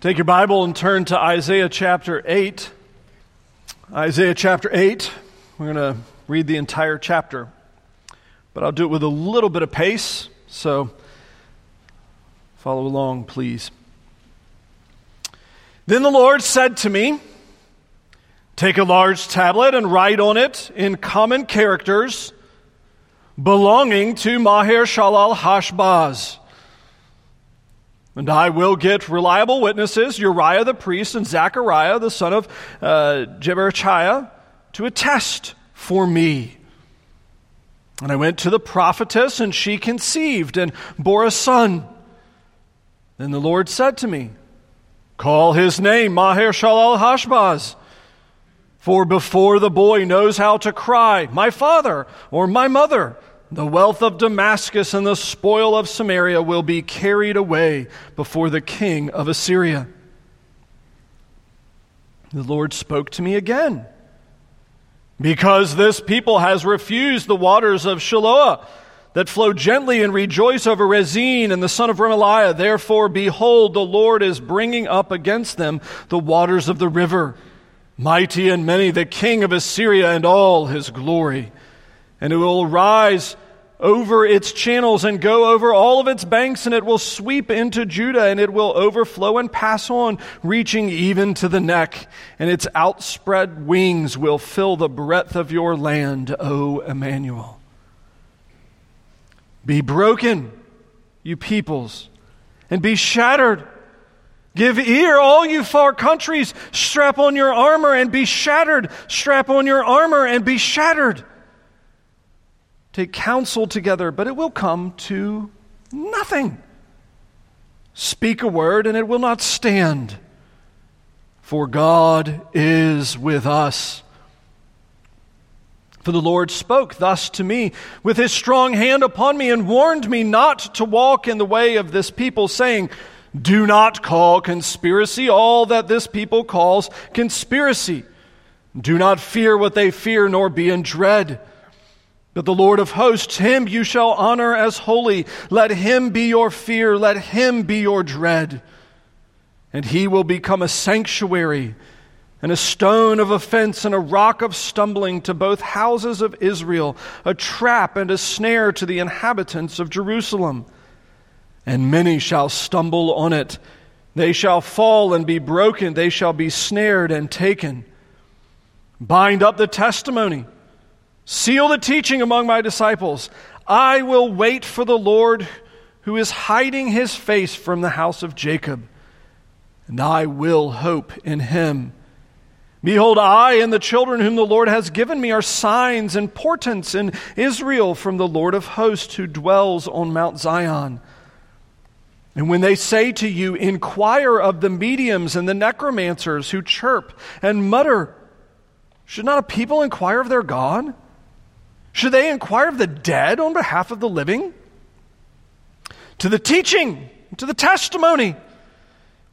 Take your Bible and turn to Isaiah chapter 8. Isaiah chapter 8. We're going to read the entire chapter, but I'll do it with a little bit of pace, so follow along, please. Then the Lord said to me, Take a large tablet and write on it in common characters belonging to Maher Shalal Hashbaz and I will get reliable witnesses, Uriah the priest and Zechariah the son of uh, Jeberechiah, to attest for me. And I went to the prophetess, and she conceived and bore a son. Then the Lord said to me, Call his name Maher Shalal Hashbaz. For before the boy knows how to cry, My father or my mother, the wealth of Damascus and the spoil of Samaria will be carried away before the king of Assyria. The Lord spoke to me again. Because this people has refused the waters of Shiloah that flow gently and rejoice over Rezin and the son of Remaliah, therefore, behold, the Lord is bringing up against them the waters of the river, mighty and many, the king of Assyria and all his glory and it will rise over its channels and go over all of its banks, and it will sweep into Judah, and it will overflow and pass on, reaching even to the neck, and its outspread wings will fill the breadth of your land, O Emmanuel. Be broken, you peoples, and be shattered. Give ear, all you far countries, strap on your armor and be shattered. Strap on your armor and be shattered take counsel together, but it will come to nothing. Speak a word, and it will not stand. For God is with us. For the Lord spoke thus to me with his strong hand upon me and warned me not to walk in the way of this people, saying, Do not call conspiracy all that this people calls conspiracy. Do not fear what they fear, nor be in dread. But the Lord of hosts, him you shall honor as holy. Let him be your fear, let him be your dread. And he will become a sanctuary and a stone of offense and a rock of stumbling to both houses of Israel, a trap and a snare to the inhabitants of Jerusalem. And many shall stumble on it. They shall fall and be broken, they shall be snared and taken. Bind up the testimony Seal the teaching among my disciples. I will wait for the Lord who is hiding his face from the house of Jacob, and I will hope in him. Behold, I and the children whom the Lord has given me are signs and portents in Israel from the Lord of hosts who dwells on Mount Zion. And when they say to you, Inquire of the mediums and the necromancers who chirp and mutter, should not a people inquire of their God? Should they inquire of the dead on behalf of the living? To the teaching, to the testimony.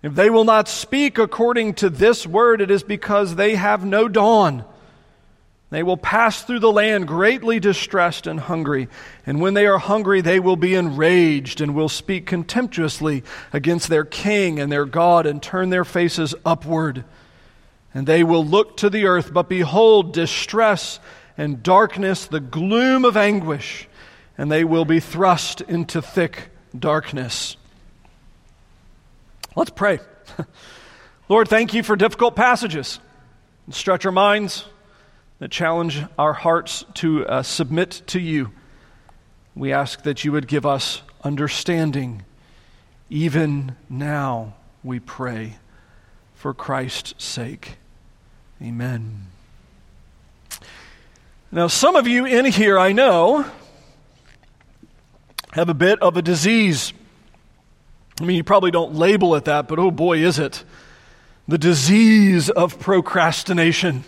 If they will not speak according to this word, it is because they have no dawn. They will pass through the land greatly distressed and hungry. And when they are hungry, they will be enraged and will speak contemptuously against their king and their God and turn their faces upward. And they will look to the earth, but behold, distress and darkness, the gloom of anguish, and they will be thrust into thick darkness. Let's pray. Lord, thank you for difficult passages. Stretch our minds, that challenge our hearts to uh, submit to you. We ask that you would give us understanding. Even now, we pray, for Christ's sake. Amen. Now, some of you in here, I know, have a bit of a disease. I mean, you probably don't label it that, but oh boy, is it. The disease of procrastination.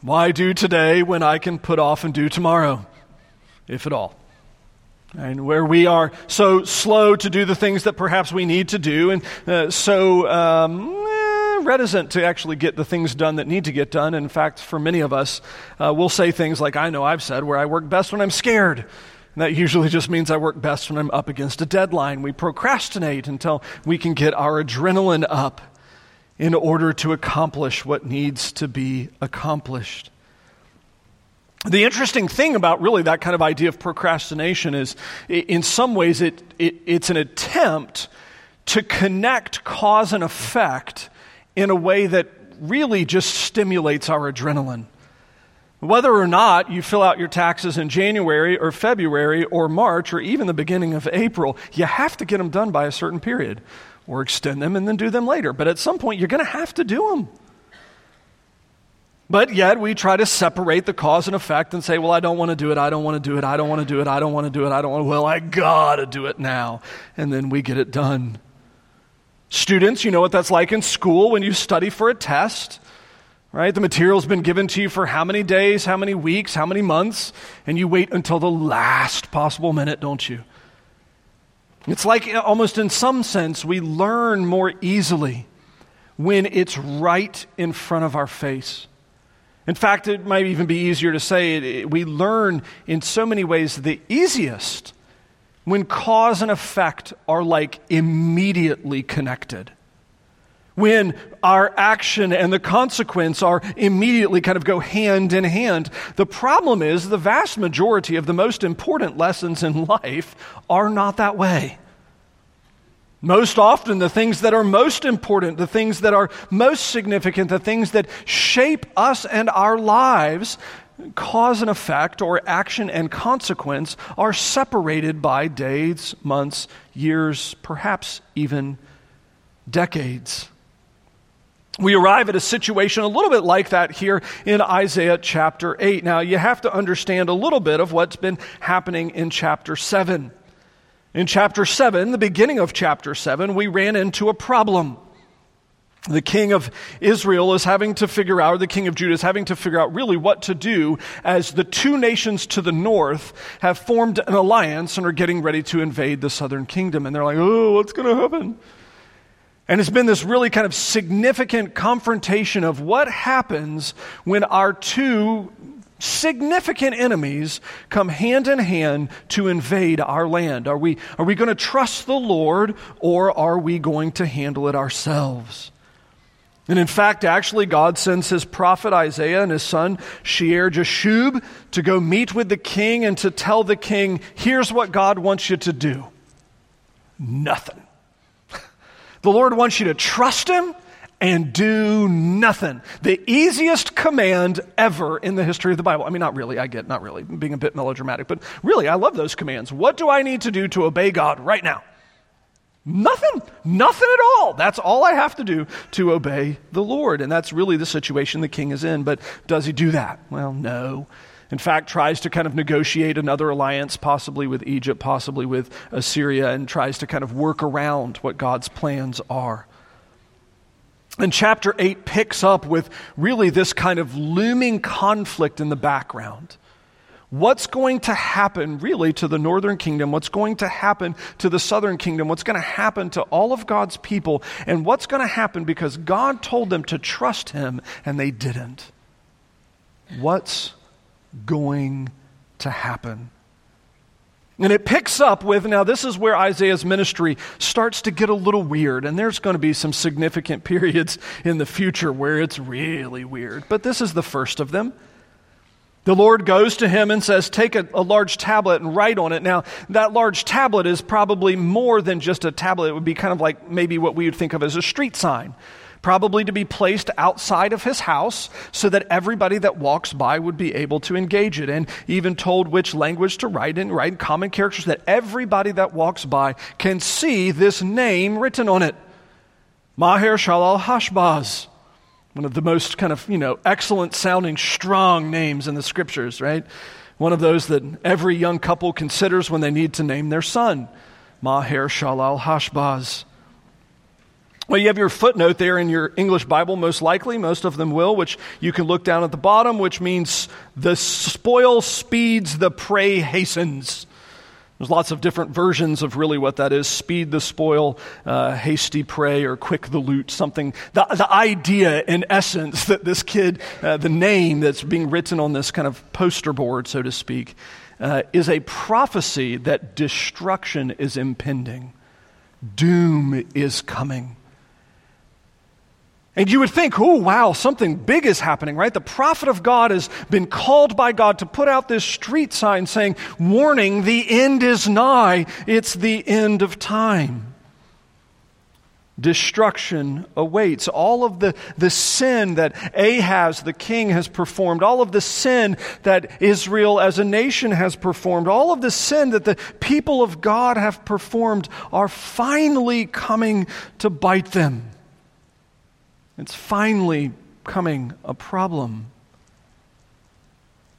Why do today when I can put off and do tomorrow, if at all? And where we are so slow to do the things that perhaps we need to do, and uh, so um, reticent to actually get the things done that need to get done. In fact, for many of us, uh, we'll say things like, I know I've said, where I work best when I'm scared. And that usually just means I work best when I'm up against a deadline. We procrastinate until we can get our adrenaline up in order to accomplish what needs to be accomplished. The interesting thing about really that kind of idea of procrastination is, in some ways, it, it, it's an attempt to connect cause and effect in a way that really just stimulates our adrenaline. Whether or not you fill out your taxes in January or February or March or even the beginning of April, you have to get them done by a certain period or extend them and then do them later. But at some point, you're going to have to do them. But yet, we try to separate the cause and effect and say, well, I don't want to do it, I don't want to do it, I don't want to do it, I don't want to do it, I don't want to, well, I got to do it now. And then we get it done. Students, you know what that's like in school when you study for a test, right? The material's been given to you for how many days, how many weeks, how many months, and you wait until the last possible minute, don't you? It's like uh, almost in some sense, we learn more easily when it's right in front of our face. In fact, it might even be easier to say we learn in so many ways the easiest when cause and effect are like immediately connected. When our action and the consequence are immediately kind of go hand in hand. The problem is the vast majority of the most important lessons in life are not that way. Most often, the things that are most important, the things that are most significant, the things that shape us and our lives, cause and effect, or action and consequence, are separated by days, months, years, perhaps even decades. We arrive at a situation a little bit like that here in Isaiah chapter 8. Now, you have to understand a little bit of what's been happening in chapter 7. In chapter 7, the beginning of chapter 7, we ran into a problem. The king of Israel is having to figure out, or the king of Judah is having to figure out really what to do as the two nations to the north have formed an alliance and are getting ready to invade the southern kingdom. And they're like, oh, what's going to happen? And it's been this really kind of significant confrontation of what happens when our two significant enemies come hand in hand to invade our land. Are we, are we going to trust the Lord or are we going to handle it ourselves? And in fact, actually, God sends his prophet Isaiah and his son Shear Jashub to go meet with the king and to tell the king, here's what God wants you to do. Nothing. The Lord wants you to trust him and do nothing. The easiest command ever in the history of the Bible. I mean, not really, I get, not really, being a bit melodramatic, but really, I love those commands. What do I need to do to obey God right now? Nothing. Nothing at all. That's all I have to do to obey the Lord. And that's really the situation the king is in. But does he do that? Well, no. In fact, tries to kind of negotiate another alliance, possibly with Egypt, possibly with Assyria, and tries to kind of work around what God's plans are. And chapter 8 picks up with really this kind of looming conflict in the background. What's going to happen really to the northern kingdom? What's going to happen to the southern kingdom? What's going to happen to all of God's people? And what's going to happen because God told them to trust Him and they didn't? What's going to happen? And it picks up with now, this is where Isaiah's ministry starts to get a little weird, and there's going to be some significant periods in the future where it's really weird. But this is the first of them. The Lord goes to him and says, Take a, a, large tablet and write on it. Now, that large tablet is probably more than just a tablet. It would be kind of like maybe what we would think of as a street sign probably to be placed outside of his house so that everybody that walks by would be able to engage it, and even told which language to write in, write in common characters that everybody that walks by can see this name written on it. Maher Shalal Hashbaz. One of the most kind of, you know, excellent sounding, strong names in the scriptures, right? One of those that every young couple considers when they need to name their son. Maher Shalal Hashbaz. Well, you have your footnote there in your English Bible, most likely. Most of them will, which you can look down at the bottom, which means the spoil speeds, the prey hastens. There's lots of different versions of really what that is speed the spoil, uh, hasty prey, or quick the loot, something. The, the idea, in essence, that this kid, uh, the name that's being written on this kind of poster board, so to speak, uh, is a prophecy that destruction is impending, doom is coming. And you would think, oh, wow, something big is happening, right? The prophet of God has been called by God to put out this street sign saying, warning, the end is nigh. It's the end of time destruction awaits. All of the, the sin that Ahaz, the king, has performed, all of the sin that Israel as a nation has performed, all of the sin that the people of God have performed are finally coming to bite them. It's finally coming a problem.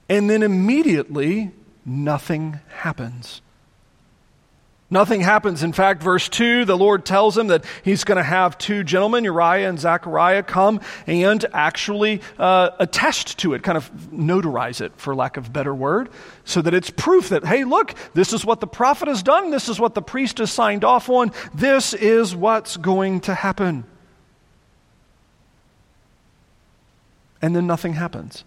And then immediately, nothing happens. Nothing happens. In fact, verse 2, the Lord tells him that he's going to have two gentlemen, Uriah and Zechariah, come and actually uh, attest to it, kind of notarize it, for lack of a better word, so that it's proof that, hey, look, this is what the prophet has done, this is what the priest has signed off on, this is what's going to happen. And then nothing happens.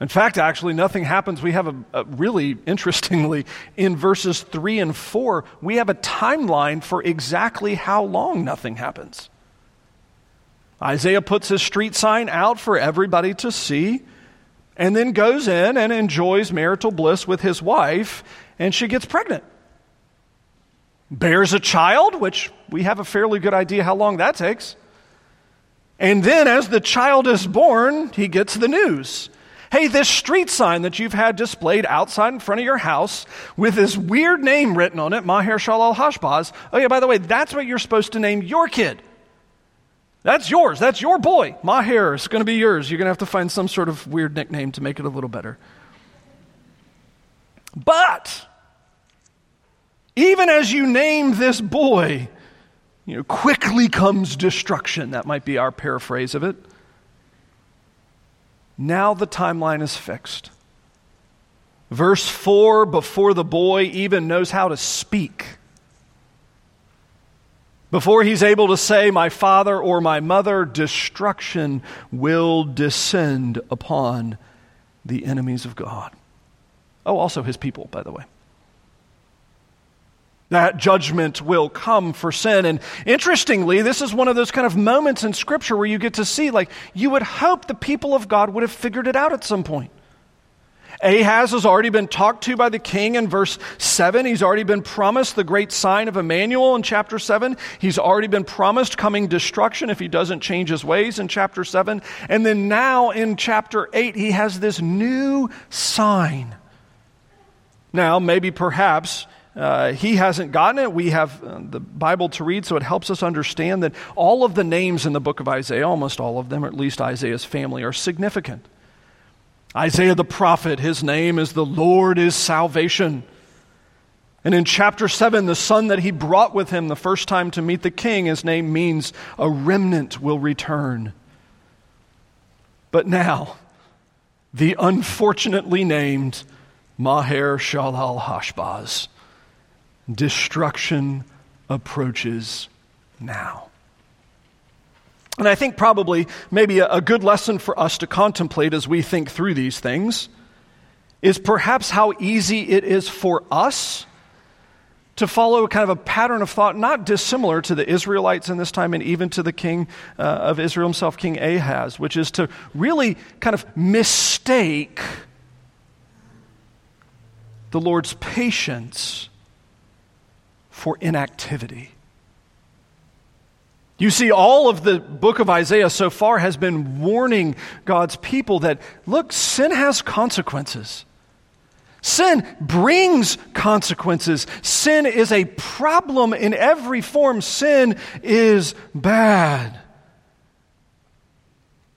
In fact, actually, nothing happens. We have a, a, really interestingly, in verses 3 and 4, we have a timeline for exactly how long nothing happens. Isaiah puts his street sign out for everybody to see, and then goes in and enjoys marital bliss with his wife, and she gets pregnant. Bears a child, which we have a fairly good idea how long that takes. And then, as the child is born, he gets the news Hey, this street sign that you've had displayed outside in front of your house with this weird name written on it, Maher Shalal Hashbaz. Oh, yeah, by the way, that's what you're supposed to name your kid. That's yours. That's your boy. Maher is going to be yours. You're going to have to find some sort of weird nickname to make it a little better. But, even as you name this boy, you know, quickly comes destruction. That might be our paraphrase of it. Now the timeline is fixed. Verse 4 before the boy even knows how to speak, before he's able to say, My father or my mother, destruction will descend upon the enemies of God. Oh, also his people, by the way that judgment will come for sin. And interestingly, this is one of those kind of moments in Scripture where you get to see, like, you would hope the people of God would have figured it out at some point. Ahaz has already been talked to by the king in verse 7. He's already been promised the great sign of Emmanuel in chapter 7. He's already been promised coming destruction if he doesn't change his ways in chapter 7. And then now in chapter 8, he has this new sign. Now, maybe perhaps uh, he hasn't gotten it. We have uh, the Bible to read, so it helps us understand that all of the names in the book of Isaiah, almost all of them, or at least Isaiah's family, are significant. Isaiah the prophet, his name is the Lord is salvation. And in chapter 7, the son that he brought with him the first time to meet the king, his name means a remnant will return. But now, the unfortunately named Maher Shalal Hashbaz destruction approaches now. And I think probably maybe a, a, good lesson for us to contemplate as we think through these things is perhaps how easy it is for us to follow kind of a pattern of thought not dissimilar to the Israelites in this time and even to the king uh, of Israel himself, King Ahaz, which is to really kind of mistake the Lord's patience for inactivity. You see, all of the book of Isaiah so far has been warning God's people that, look, sin has consequences. Sin brings consequences. Sin is a problem in every form. Sin is bad.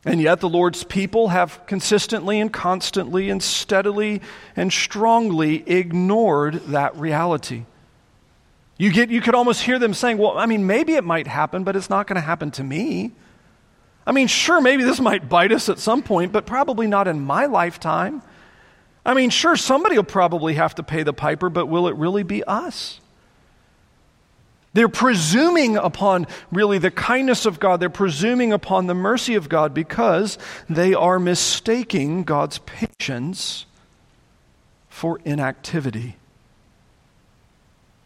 And yet, the Lord's people have consistently and constantly and steadily and strongly ignored that reality. You, get, you could almost hear them saying, Well, I mean, maybe it might happen, but it's not going to happen to me. I mean, sure, maybe this might bite us at some point, but probably not in my lifetime. I mean, sure, somebody will probably have to pay the piper, but will it really be us? They're presuming upon really the kindness of God. They're presuming upon the mercy of God because they are mistaking God's patience for inactivity.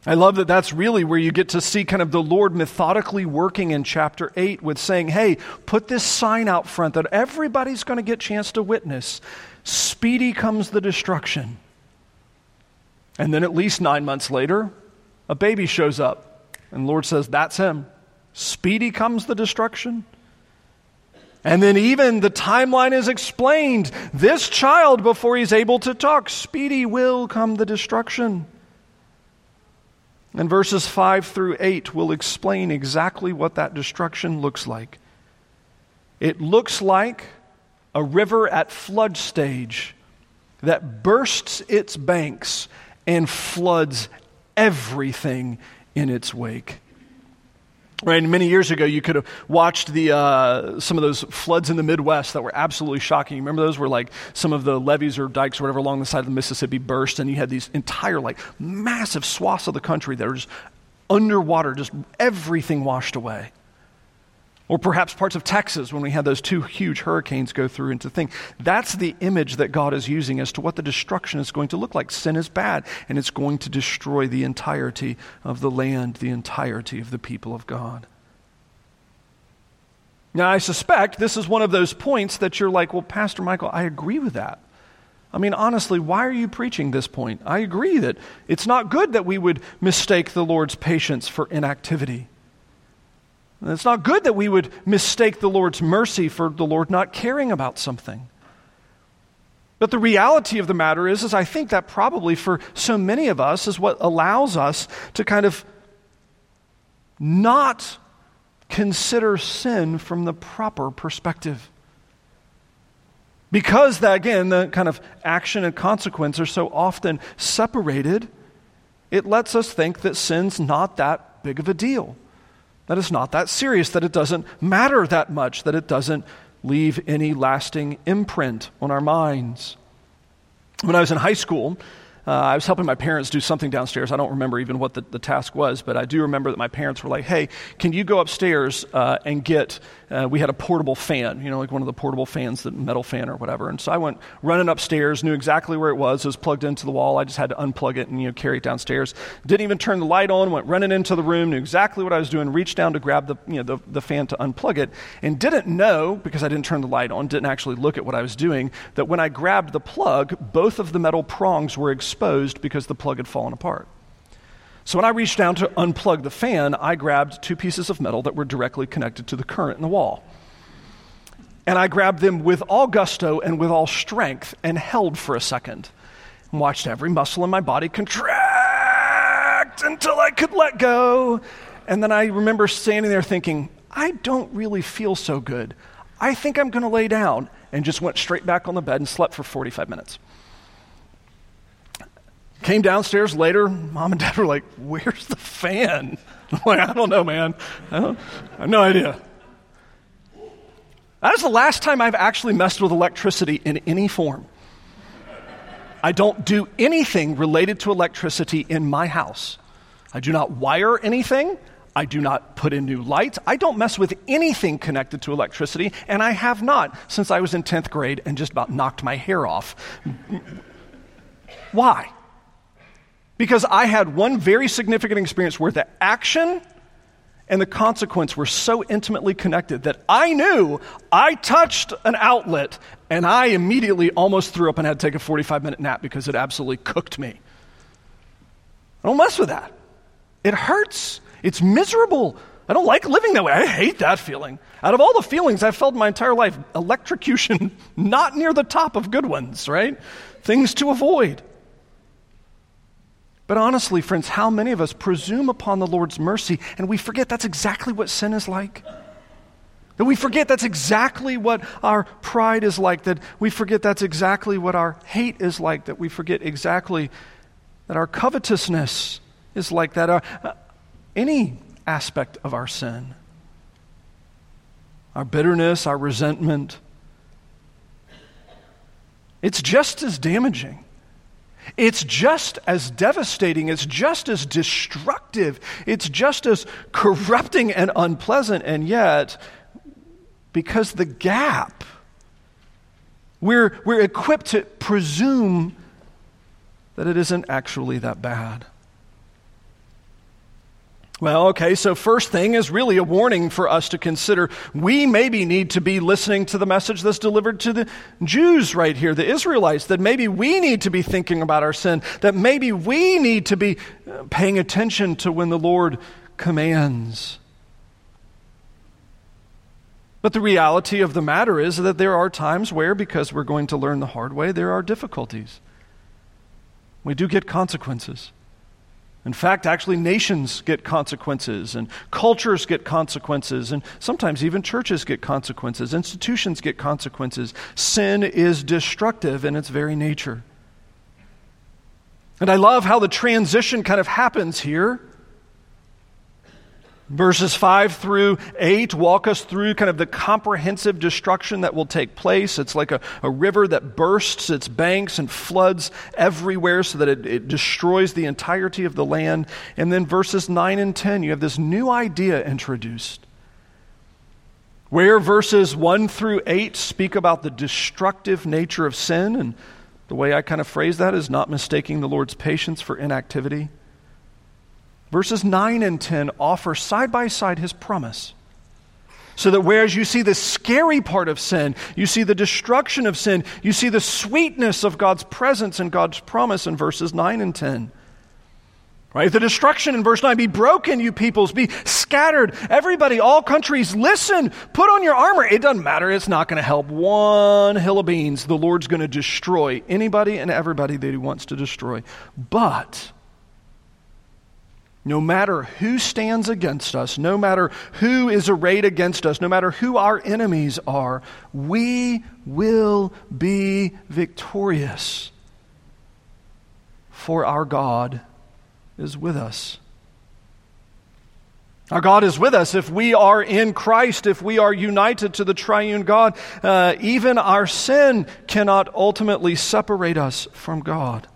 I love that that's really where you get to see kind of the Lord methodically working in chapter 8 with saying, hey, put this sign out front that everybody's going to get chance to witness. Speedy comes the destruction. And then at least nine months later, a baby shows up. And Lord says, that's him. Speedy comes the destruction. And then even the timeline is explained. This child, before he's able to talk, speedy will come the destruction. And verses 5 through 8 will explain exactly what that destruction looks like. It looks like a river at flood stage that bursts its banks and floods everything in its wake. Right, and many years ago, you could have watched the uh, some of those floods in the Midwest that were absolutely shocking. You remember those where like some of the levees or dikes or whatever along the side of the Mississippi burst, and you had these entire like massive swaths of the country that were just underwater, just everything washed away. Or perhaps parts of Texas when we had those two huge hurricanes go through into thing. That's the image that God is using as to what the destruction is going to look like. Sin is bad, and it's going to destroy the entirety of the land, the entirety of the people of God. Now, I suspect this is one of those points that you're like, well, Pastor Michael, I agree with that. I mean, honestly, why are you preaching this point? I agree that it's not good that we would mistake the Lord's patience for inactivity. It's not good that we would mistake the Lord's mercy for the Lord not caring about something. But the reality of the matter is, is I think that probably for so many of us is what allows us to kind of not consider sin from the proper perspective. Because that, again, the kind of action and consequence are so often separated, it lets us think that sin's not that big of a deal that it's not that serious, that it doesn't matter that much, that it doesn't leave any lasting imprint on our minds. When I was in high school, uh, I was helping my parents do something downstairs. I don't remember even what the, the task was, but I do remember that my parents were like, hey, can you go upstairs uh, and get, uh, we had a portable fan, you know, like one of the portable fans, the metal fan or whatever. And so I went running upstairs, knew exactly where it was. It was plugged into the wall. I just had to unplug it and, you know, carry it downstairs. Didn't even turn the light on, went running into the room, knew exactly what I was doing, reached down to grab the, you know, the, the fan to unplug it, and didn't know, because I didn't turn the light on, didn't actually look at what I was doing, that when I grabbed the plug, both of the metal prongs were exposed because the plug had fallen apart. So when I reached down to unplug the fan, I grabbed two pieces of metal that were directly connected to the current in the wall. And I grabbed them with all gusto and with all strength and held for a second and watched every muscle in my body contract until I could let go. And then I remember standing there thinking, I don't really feel so good. I think I'm going to lay down. And just went straight back on the bed and slept for 45 minutes. Came downstairs later, mom and dad were like, Where's the fan? I'm like, I don't know, man. I, don't, I have no idea. That is the last time I've actually messed with electricity in any form. I don't do anything related to electricity in my house. I do not wire anything. I do not put in new lights. I don't mess with anything connected to electricity, and I have not since I was in 10th grade and just about knocked my hair off. Why? Because I had one very significant experience where the action and the consequence were so intimately connected that I knew I touched an outlet and I immediately almost threw up and had to take a 45 minute nap because it absolutely cooked me. I don't mess with that. It hurts. It's miserable. I don't like living that way. I hate that feeling. Out of all the feelings I've felt in my entire life, electrocution, not near the top of good ones, right? Things to avoid. But honestly, friends, how many of us presume upon the Lord's mercy and we forget that's exactly what sin is like? That we forget that's exactly what our pride is like, that we forget that's exactly what our hate is like, that we forget exactly that our covetousness is like that, uh, uh, any aspect of our sin. Our bitterness, our resentment. It's just as damaging. It's just as devastating, it's just as destructive, it's just as corrupting and unpleasant, and yet, because the gap, we're, we're equipped to presume that it isn't actually that bad. Well, okay, so first thing is really a warning for us to consider. We maybe need to be listening to the message that's delivered to the Jews right here, the Israelites, that maybe we need to be thinking about our sin, that maybe we need to be uh, paying attention to when the Lord commands. But the reality of the matter is that there are times where, because we're going to learn the hard way, there are difficulties. We do get consequences. In fact, actually, nations get consequences, and cultures get consequences, and sometimes even churches get consequences, institutions get consequences. Sin is destructive in its very nature. And I love how the transition kind of happens here Verses 5 through 8 walk us through kind of the comprehensive destruction that will take place. It's like a, a river that bursts its banks and floods everywhere so that it, it destroys the entirety of the land. And then verses 9 and 10, you have this new idea introduced. Where verses 1 through 8 speak about the destructive nature of sin, and the way I kind of phrase that is not mistaking the Lord's patience for inactivity. Verses 9 and 10 offer side by side his promise. So that whereas you see the scary part of sin, you see the destruction of sin, you see the sweetness of God's presence and God's promise in verses 9 and 10. Right? The destruction in verse 9 be broken, you peoples, be scattered. Everybody, all countries, listen, put on your armor. It doesn't matter. It's not going to help one hill of beans. The Lord's going to destroy anybody and everybody that he wants to destroy. But no matter who stands against us, no matter who is arrayed against us, no matter who our enemies are, we will be victorious. For our God is with us. Our God is with us if we are in Christ, if we are united to the triune God. Uh, even our sin cannot ultimately separate us from God.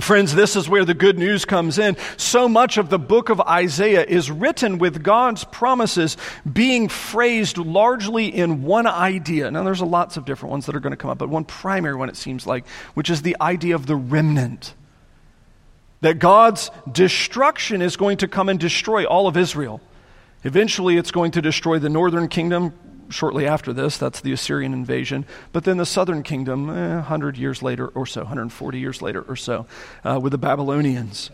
Friends, this is where the good news comes in. So much of the book of Isaiah is written with God's promises being phrased largely in one idea. Now, there's lots of different ones that are going to come up, but one primary one, it seems like, which is the idea of the remnant. That God's destruction is going to come and destroy all of Israel. Eventually, it's going to destroy the northern kingdom, shortly after this. That's the Assyrian invasion. But then the southern kingdom, eh, 100 years later or so, 140 years later or so, uh, with the Babylonians.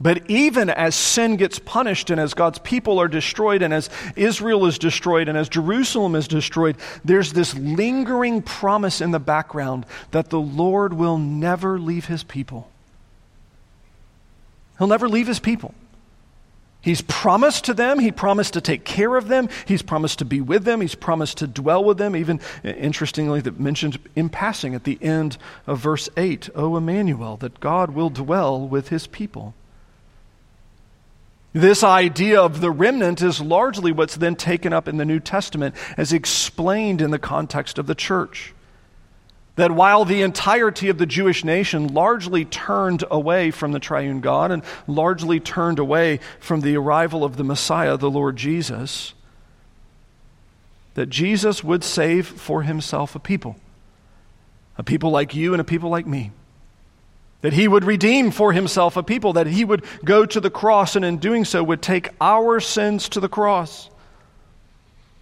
But even as sin gets punished and as God's people are destroyed and as Israel is destroyed and as Jerusalem is destroyed, there's this lingering promise in the background that the Lord will never leave his people. He'll never leave his people. He's promised to them, he promised to take care of them, he's promised to be with them, he's promised to dwell with them, even interestingly, that mentioned in passing at the end of verse 8, O Emmanuel, that God will dwell with his people. This idea of the remnant is largely what's then taken up in the New Testament as explained in the context of the church that while the entirety of the Jewish nation largely turned away from the triune God and largely turned away from the arrival of the Messiah, the Lord Jesus, that Jesus would save for himself a people, a people like you and a people like me. That he would redeem for himself a people, that he would go to the cross and in doing so would take our sins to the cross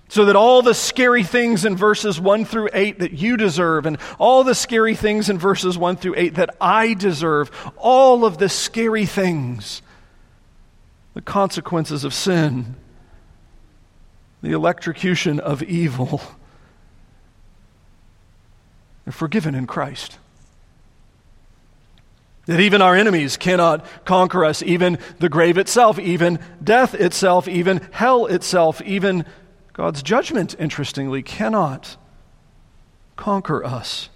so that all the scary things in verses 1 through 8 that you deserve, and all the scary things in verses 1 through 8 that I deserve, all of the scary things, the consequences of sin, the electrocution of evil, are forgiven in Christ. That even our enemies cannot conquer us, even the grave itself, even death itself, even hell itself, even God's judgment, interestingly, cannot conquer us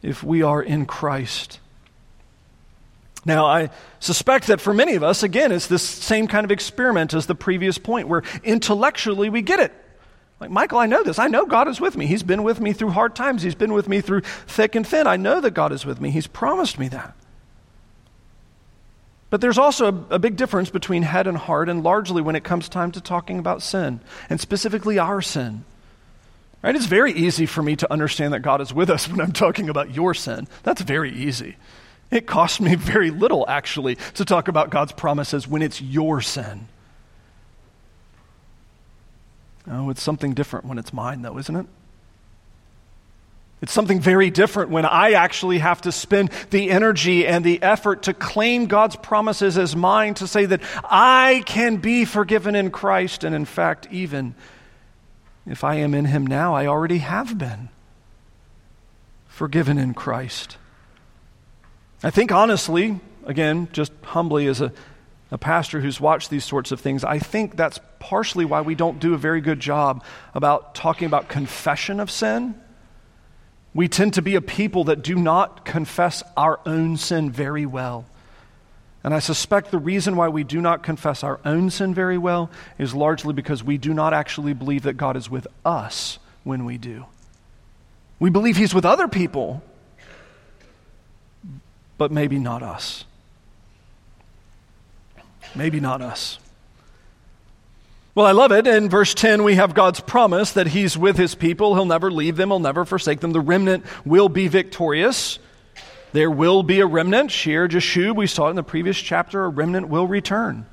if we are in Christ. Now, I suspect that for many of us, again, it's this same kind of experiment as the previous point where intellectually we get it. Like, Michael, I know this. I know God is with me. He's been with me through hard times, He's been with me through thick and thin. I know that God is with me. He's promised me that. But there's also a, a, big difference between head and heart, and largely when it comes time to talking about sin, and specifically our sin. Right? It's very easy for me to understand that God is with us when I'm talking about your sin. That's very easy. It costs me very little, actually, to talk about God's promises when it's your sin. Oh, it's something different when it's mine, though, isn't it? It's something very different when I actually have to spend the energy and the effort to claim God's promises as mine, to say that I can be forgiven in Christ. And in fact, even if I am in Him now, I already have been forgiven in Christ. I think honestly, again, just humbly as a, a pastor who's watched these sorts of things, I think that's partially why we don't do a very good job about talking about confession of sin. We tend to be a people that do not confess our own sin very well. And I suspect the reason why we do not confess our own sin very well is largely because we do not actually believe that God is with us when we do. We believe He's with other people, but maybe not us. Maybe not us. Well, I love it. In verse 10, we have God's promise that He's with His people. He'll never leave them, He'll never forsake them. The remnant will be victorious. There will be a remnant. Shear Jashub, we saw it in the previous chapter, a remnant will return.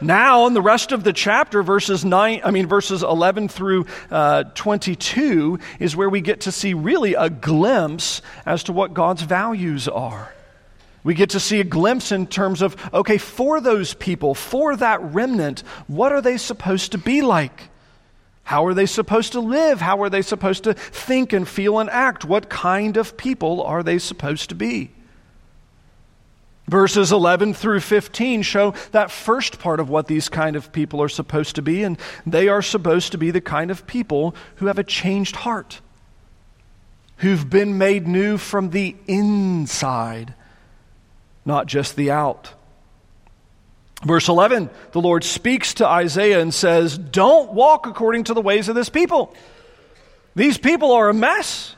Now, in the rest of the chapter, verses nine, I mean verses eleven through uh, twenty-two, is where we get to see really a glimpse as to what God's values are. We get to see a glimpse in terms of okay, for those people, for that remnant, what are they supposed to be like? How are they supposed to live? How are they supposed to think and feel and act? What kind of people are they supposed to be? Verses 11 through 15 show that first part of what these kind of people are supposed to be, and they are supposed to be the kind of people who have a changed heart, who've been made new from the inside, not just the out. Verse 11, the Lord speaks to Isaiah and says, Don't walk according to the ways of this people. These people are a mess.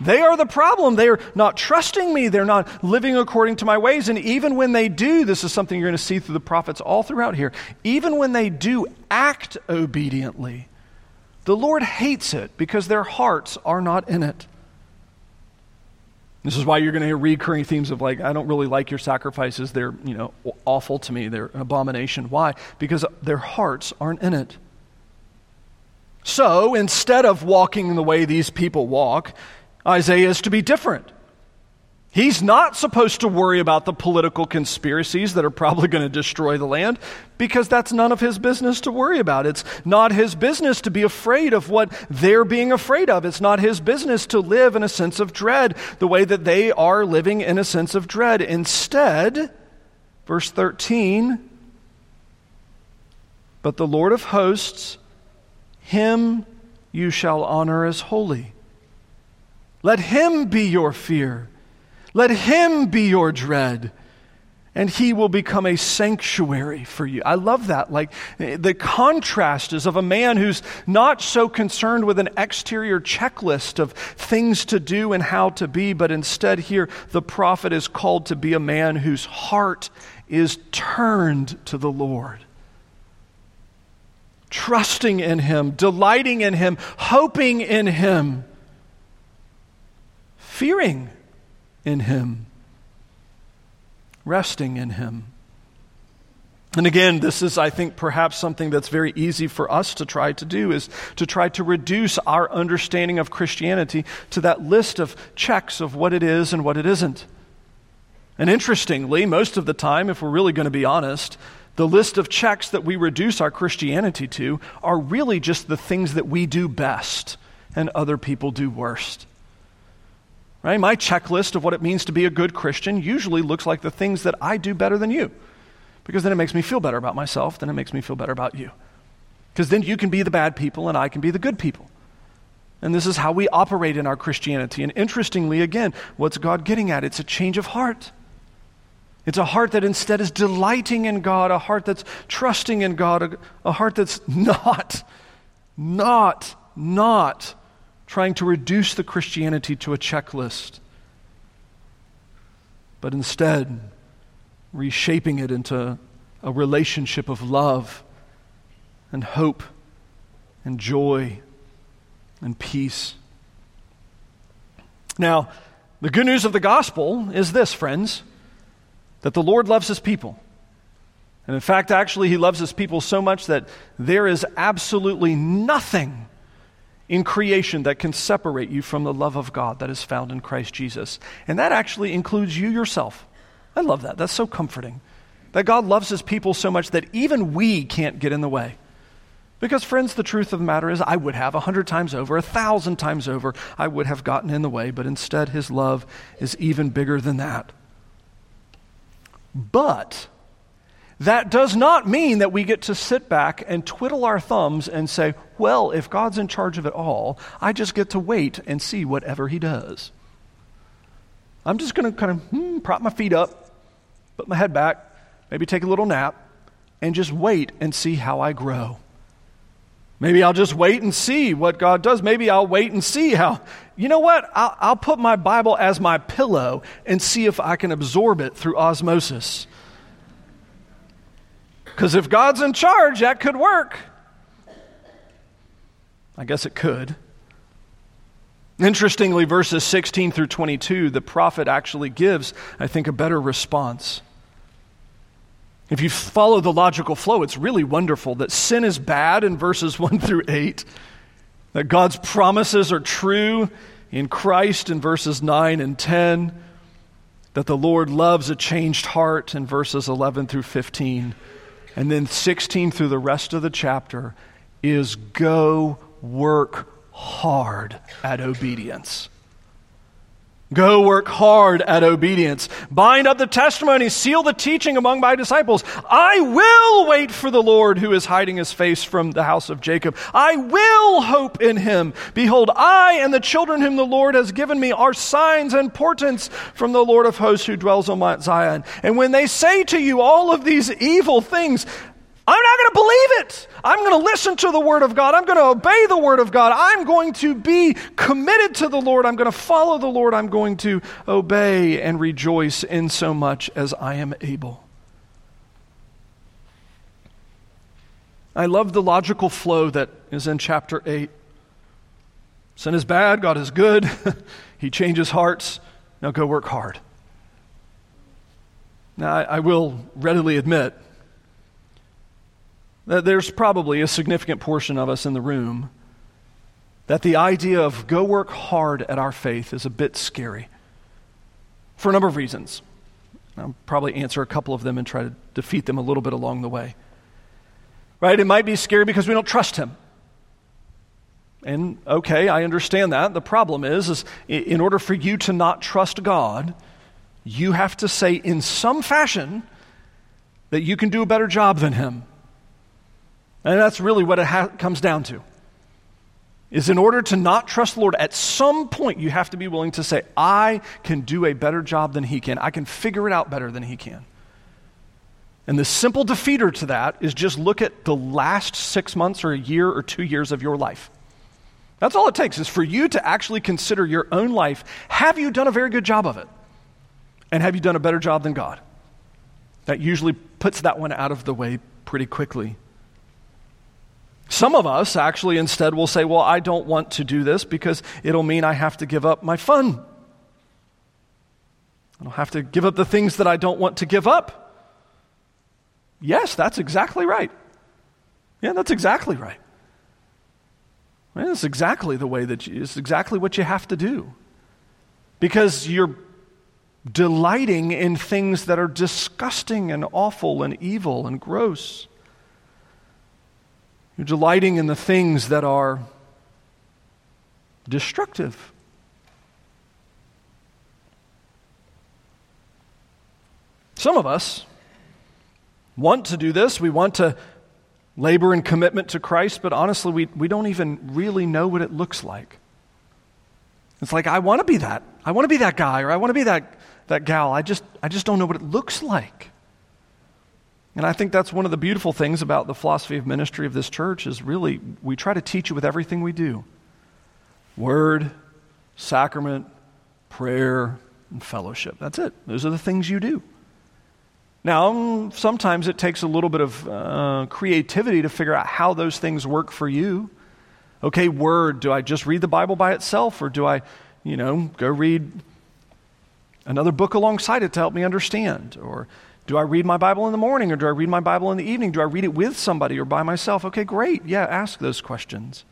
They are the problem. They are not trusting me. They're not living according to my ways. And even when they do, this is something you're going to see through the prophets all throughout here, even when they do act obediently, the Lord hates it because their hearts are not in it. This is why you're going to hear recurring themes of like, I don't really like your sacrifices. They're, you know, awful to me. They're an abomination. Why? Because their hearts aren't in it. So instead of walking the way these people walk, Isaiah is to be different. He's not supposed to worry about the political conspiracies that are probably going to destroy the land because that's none of his business to worry about. It's not his business to be afraid of what they're being afraid of. It's not his business to live in a sense of dread the way that they are living in a sense of dread. Instead, verse 13, but the Lord of hosts, him you shall honor as holy. Let him be your fear. Let him be your dread, and he will become a sanctuary for you. I love that. Like the contrast is of a man who's not so concerned with an exterior checklist of things to do and how to be, but instead, here, the prophet is called to be a man whose heart is turned to the Lord trusting in Him, delighting in Him, hoping in Him, fearing in Him, resting in Him. And again, this is, I think, perhaps something that's very easy for us to try to do is to try to reduce our understanding of Christianity to that list of checks of what it is and what it isn't. And interestingly, most of the time, if we're really going to be honest, the list of checks that we reduce our Christianity to are really just the things that we do best and other people do worst. Right? My checklist of what it means to be a good Christian usually looks like the things that I do better than you. Because then it makes me feel better about myself, then it makes me feel better about you. Because then you can be the bad people and I can be the good people. And this is how we operate in our Christianity. And interestingly, again, what's God getting at? It's a change of heart. It's a heart that instead is delighting in God, a heart that's trusting in God, a, a heart that's not, not, not trying to reduce the Christianity to a checklist, but instead reshaping it into a relationship of love and hope and joy and peace. Now, the good news of the gospel is this, friends, that the Lord loves his people. And in fact, actually, he loves his people so much that there is absolutely nothing in creation that can separate you from the love of God that is found in Christ Jesus. And that actually includes you yourself. I love that. That's so comforting. That God loves his people so much that even we can't get in the way. Because, friends, the truth of the matter is, I would have a hundred times over, a thousand times over, I would have gotten in the way, but instead, his love is even bigger than that. But that does not mean that we get to sit back and twiddle our thumbs and say, well, if God's in charge of it all, I just get to wait and see whatever He does. I'm just going to kind of hmm, prop my feet up, put my head back, maybe take a little nap, and just wait and see how I grow. Maybe I'll just wait and see what God does. Maybe I'll wait and see how. You know what? I'll, I'll put my Bible as my pillow and see if I can absorb it through osmosis. Because if God's in charge, that could work. I guess it could. Interestingly, verses 16 through 22, the prophet actually gives, I think, a better response. If you follow the logical flow, it's really wonderful that sin is bad in verses 1 through 8, that God's promises are true in Christ in verses 9 and 10, that the Lord loves a changed heart in verses 11 through 15. And then 16 through the rest of the chapter is go work hard at obedience. Go work hard at obedience. Bind up the testimony, seal the teaching among my disciples. I will wait for the Lord who is hiding his face from the house of Jacob. I will hope in him. Behold, I and the children whom the Lord has given me are signs and portents from the Lord of hosts who dwells on Mount Zion. And when they say to you all of these evil things, I'm not going to believe it. I'm going to listen to the Word of God. I'm going to obey the Word of God. I'm going to be committed to the Lord. I'm going to follow the Lord. I'm going to obey and rejoice in so much as I am able. I love the logical flow that is in chapter 8. Sin is bad, God is good. he changes hearts. Now go work hard. Now, I, I will readily admit there's probably a significant portion of us in the room that the idea of go work hard at our faith is a bit scary for a number of reasons. I'll probably answer a couple of them and try to defeat them a little bit along the way. Right? It might be scary because we don't trust Him. And okay, I understand that. The problem is, is in order for you to not trust God, you have to say in some fashion that you can do a better job than Him. And that's really what it ha- comes down to. Is in order to not trust the Lord, at some point you have to be willing to say, I can do a better job than He can. I can figure it out better than He can. And the simple defeater to that is just look at the last six months or a year or two years of your life. That's all it takes, is for you to actually consider your own life. Have you done a very good job of it? And have you done a better job than God? That usually puts that one out of the way pretty quickly. Some of us actually instead will say, Well, I don't want to do this because it'll mean I have to give up my fun. I'll have to give up the things that I don't want to give up. Yes, that's exactly right. Yeah, that's exactly right. It's exactly the way that you, it's exactly what you have to do. Because you're delighting in things that are disgusting and awful and evil and gross. You're delighting in the things that are destructive. Some of us want to do this. We want to labor in commitment to Christ, but honestly, we, we don't even really know what it looks like. It's like, I want to be that. I want to be that guy, or I want to be that, that gal. I just, I just don't know what it looks like. And I think that's one of the beautiful things about the philosophy of ministry of this church is really we try to teach you with everything we do. Word, sacrament, prayer, and fellowship. That's it. Those are the things you do. Now, sometimes it takes a little bit of uh, creativity to figure out how those things work for you. Okay, word, do I just read the Bible by itself or do I, you know, go read another book alongside it to help me understand? Or do I read my Bible in the morning or do I read my Bible in the evening? Do I read it with somebody or by myself? Okay, great. Yeah, ask those questions.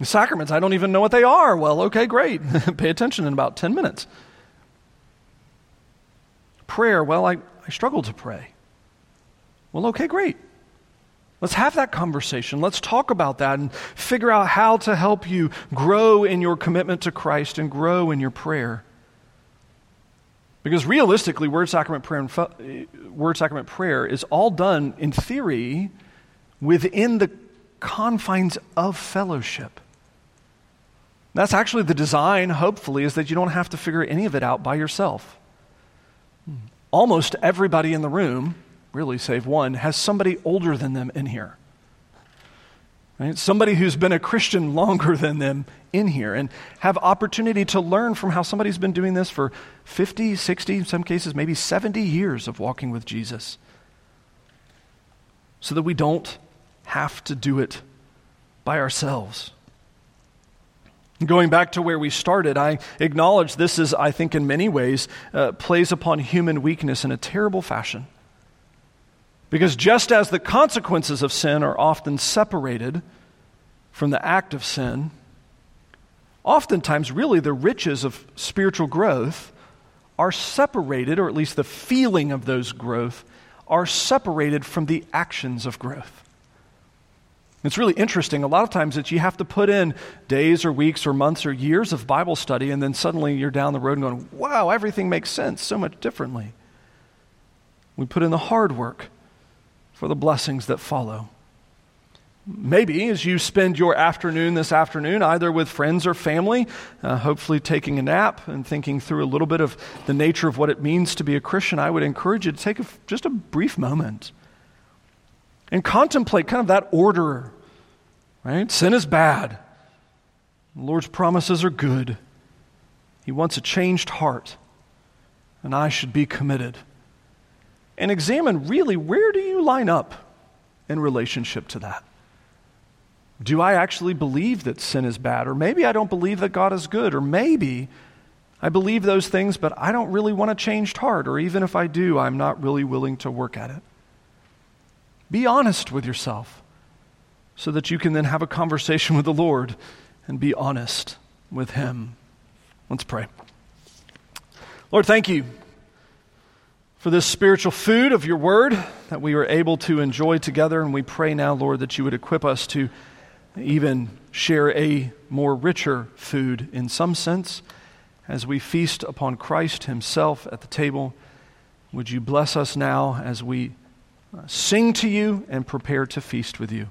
The sacraments, I don't even know what they are. Well, okay, great. Pay attention in about 10 minutes. Prayer, well, I, I struggle to pray. Well, okay, great. Let's have that conversation. Let's talk about that and figure out how to help you grow in your commitment to Christ and grow in your prayer. Because realistically, word sacrament prayer, word sacrament prayer is all done in theory within the confines of fellowship. That's actually the design, hopefully, is that you don't have to figure any of it out by yourself. Almost everybody in the room, really save one, has somebody older than them in here. Right? Somebody who's been a Christian longer than them in here and have opportunity to learn from how somebody's been doing this for 50, 60, in some cases, maybe 70 years of walking with Jesus. So that we don't have to do it by ourselves. Going back to where we started, I acknowledge this is, I think, in many ways, uh, plays upon human weakness in a terrible fashion. Because just as the consequences of sin are often separated from the act of sin, oftentimes, really, the riches of spiritual growth are separated, or at least the feeling of those growth, are separated from the actions of growth. It's really interesting. A lot of times that you have to put in days or weeks or months or years of Bible study, and then suddenly you're down the road and going, wow, everything makes sense so much differently. We put in the hard work for the blessings that follow. Maybe as you spend your afternoon this afternoon, either with friends or family, uh, hopefully taking a nap and thinking through a little bit of the nature of what it means to be a Christian, I would encourage you to take a, just a brief moment and contemplate kind of that order. Right? Sin is bad. The Lord's promises are good. He wants a changed heart, and I should be committed. And examine really where do you line up in relationship to that? Do I actually believe that sin is bad? Or maybe I don't believe that God is good. Or maybe I believe those things, but I don't really want a changed heart. Or even if I do, I'm not really willing to work at it. Be honest with yourself so that you can then have a conversation with the Lord and be honest with Him. Let's pray. Lord, thank you for this spiritual food of your word that we are able to enjoy together. And we pray now, Lord, that you would equip us to even share a more richer food in some sense as we feast upon Christ Himself at the table. Would you bless us now as we uh, sing to you and prepare to feast with you.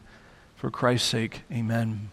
For Christ's sake, amen.